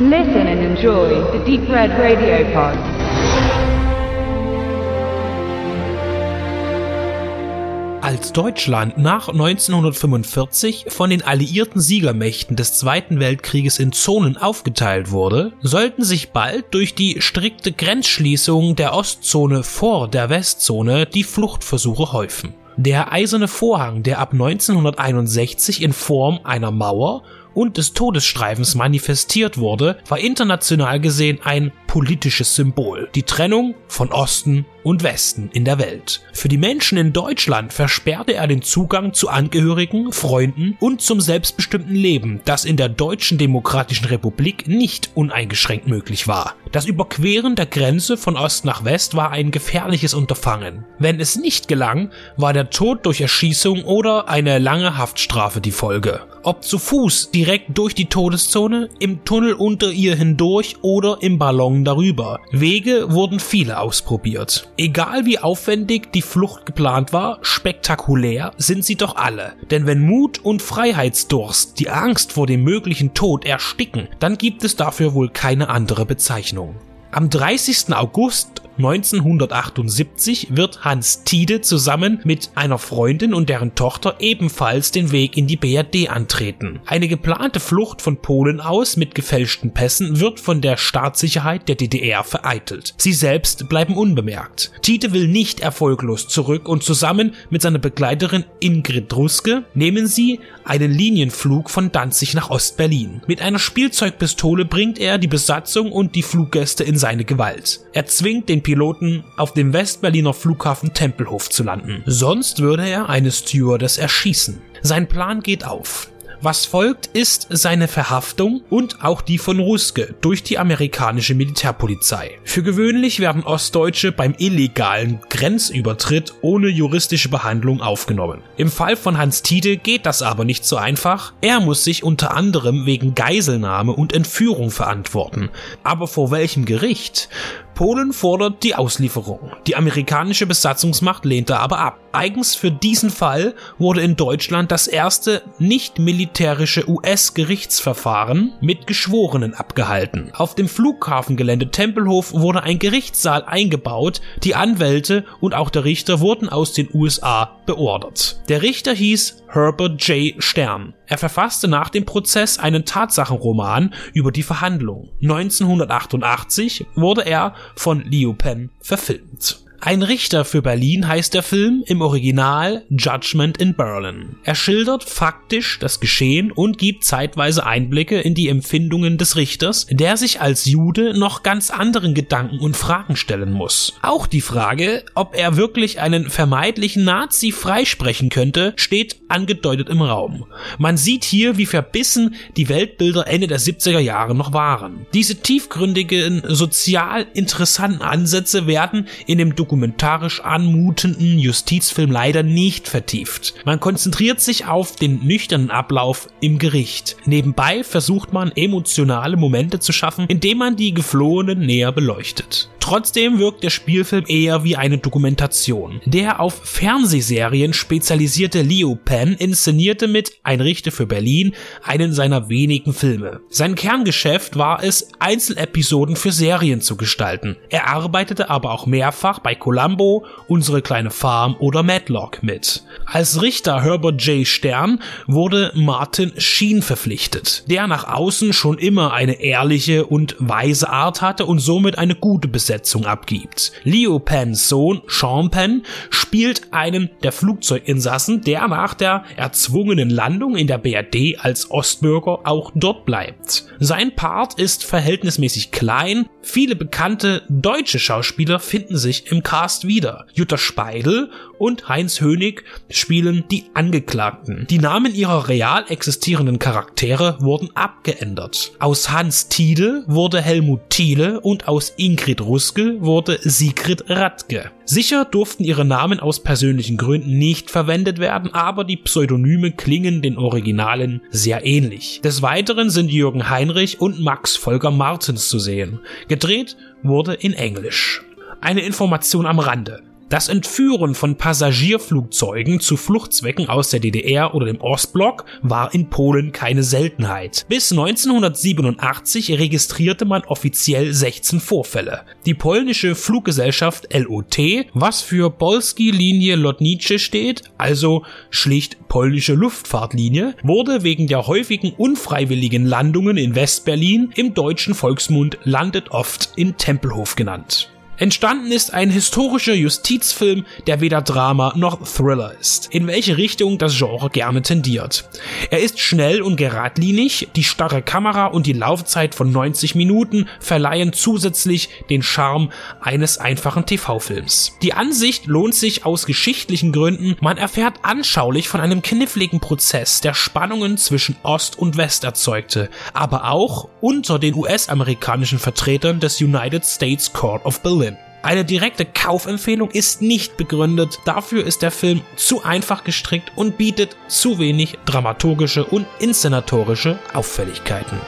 Listen and enjoy the Deep Red Radio Pod. Als Deutschland nach 1945 von den alliierten Siegermächten des Zweiten Weltkrieges in Zonen aufgeteilt wurde, sollten sich bald durch die strikte Grenzschließung der Ostzone vor der Westzone die Fluchtversuche häufen. Der eiserne Vorhang, der ab 1961 in Form einer Mauer und des Todesstreifens manifestiert wurde, war international gesehen ein politisches Symbol. Die Trennung von Osten und Westen in der Welt. Für die Menschen in Deutschland versperrte er den Zugang zu Angehörigen, Freunden und zum selbstbestimmten Leben, das in der Deutschen Demokratischen Republik nicht uneingeschränkt möglich war. Das Überqueren der Grenze von Ost nach West war ein gefährliches Unterfangen. Wenn es nicht gelang, war der Tod durch Erschießung oder eine lange Haftstrafe die Folge. Ob zu Fuß direkt durch die Todeszone, im Tunnel unter ihr hindurch oder im Ballon darüber. Wege wurden viele ausprobiert. Egal wie aufwendig die Flucht geplant war, spektakulär sind sie doch alle. Denn wenn Mut und Freiheitsdurst die Angst vor dem möglichen Tod ersticken, dann gibt es dafür wohl keine andere Bezeichnung. Am 30. August 1978 wird Hans Tiede zusammen mit einer Freundin und deren Tochter ebenfalls den Weg in die BRD antreten. Eine geplante Flucht von Polen aus mit gefälschten Pässen wird von der Staatssicherheit der DDR vereitelt. Sie selbst bleiben unbemerkt. Tiede will nicht erfolglos zurück und zusammen mit seiner Begleiterin Ingrid Ruske nehmen sie einen Linienflug von Danzig nach Ostberlin. Mit einer Spielzeugpistole bringt er die Besatzung und die Fluggäste in seine Gewalt. Er zwingt den Piloten, auf dem Westberliner Flughafen Tempelhof zu landen. Sonst würde er eine Stewardess erschießen. Sein Plan geht auf. Was folgt, ist seine Verhaftung und auch die von Ruske durch die amerikanische Militärpolizei. Für gewöhnlich werden Ostdeutsche beim illegalen Grenzübertritt ohne juristische Behandlung aufgenommen. Im Fall von Hans Tiede geht das aber nicht so einfach. Er muss sich unter anderem wegen Geiselnahme und Entführung verantworten. Aber vor welchem Gericht? Polen fordert die Auslieferung. Die amerikanische Besatzungsmacht lehnte aber ab. Eigens für diesen Fall wurde in Deutschland das erste nicht militärische US-Gerichtsverfahren mit Geschworenen abgehalten. Auf dem Flughafengelände Tempelhof wurde ein Gerichtssaal eingebaut. Die Anwälte und auch der Richter wurden aus den USA beordert. Der Richter hieß Herbert J. Stern. Er verfasste nach dem Prozess einen Tatsachenroman über die Verhandlung. 1988 wurde er von Liu Pen verfilmt. Ein Richter für Berlin heißt der Film im Original Judgment in Berlin. Er schildert faktisch das Geschehen und gibt zeitweise Einblicke in die Empfindungen des Richters, der sich als Jude noch ganz anderen Gedanken und Fragen stellen muss. Auch die Frage, ob er wirklich einen vermeintlichen Nazi freisprechen könnte, steht angedeutet im Raum. Man sieht hier, wie verbissen die Weltbilder Ende der 70er Jahre noch waren. Diese tiefgründigen, sozial interessanten Ansätze werden in dem dokumentarisch anmutenden Justizfilm leider nicht vertieft. Man konzentriert sich auf den nüchternen Ablauf im Gericht. Nebenbei versucht man emotionale Momente zu schaffen, indem man die Geflohenen näher beleuchtet. Trotzdem wirkt der Spielfilm eher wie eine Dokumentation. Der auf Fernsehserien spezialisierte Leo Penn inszenierte mit Ein Richter für Berlin einen seiner wenigen Filme. Sein Kerngeschäft war es, Einzelepisoden für Serien zu gestalten. Er arbeitete aber auch mehrfach bei Columbo, Unsere kleine Farm oder Matlock mit. Als Richter Herbert J. Stern wurde Martin Sheen verpflichtet, der nach außen schon immer eine ehrliche und weise Art hatte und somit eine gute Besetzung abgibt. Leo Penns Sohn Sean Penn spielt einen der Flugzeuginsassen, der nach der erzwungenen Landung in der BRD als Ostbürger auch dort bleibt. Sein Part ist verhältnismäßig klein, viele bekannte deutsche Schauspieler finden sich im Cast wieder. Jutta Speidel und Heinz Hönig spielen die Angeklagten. Die Namen ihrer real existierenden Charaktere wurden abgeändert. Aus Hans Tiede wurde Helmut Thiele und aus Ingrid Ruske wurde Sigrid Radke. Sicher durften ihre Namen aus persönlichen Gründen nicht verwendet werden, aber die Pseudonyme klingen den Originalen sehr ähnlich. Des Weiteren sind Jürgen Heinrich und Max Volker Martens zu sehen. Gedreht wurde in Englisch. Eine Information am Rande. Das Entführen von Passagierflugzeugen zu Fluchtzwecken aus der DDR oder dem Ostblock war in Polen keine Seltenheit. Bis 1987 registrierte man offiziell 16 Vorfälle. Die polnische Fluggesellschaft LOT, was für Polski Linie Lotnicze steht, also schlicht polnische Luftfahrtlinie, wurde wegen der häufigen unfreiwilligen Landungen in Westberlin im deutschen Volksmund landet oft in Tempelhof genannt. Entstanden ist ein historischer Justizfilm, der weder Drama noch Thriller ist, in welche Richtung das Genre gerne tendiert. Er ist schnell und geradlinig, die starre Kamera und die Laufzeit von 90 Minuten verleihen zusätzlich den Charme eines einfachen TV-Films. Die Ansicht lohnt sich aus geschichtlichen Gründen, man erfährt anschaulich von einem kniffligen Prozess, der Spannungen zwischen Ost und West erzeugte, aber auch unter den US-amerikanischen Vertretern des United States Court of Berlin. Eine direkte Kaufempfehlung ist nicht begründet, dafür ist der Film zu einfach gestrickt und bietet zu wenig dramaturgische und inszenatorische Auffälligkeiten.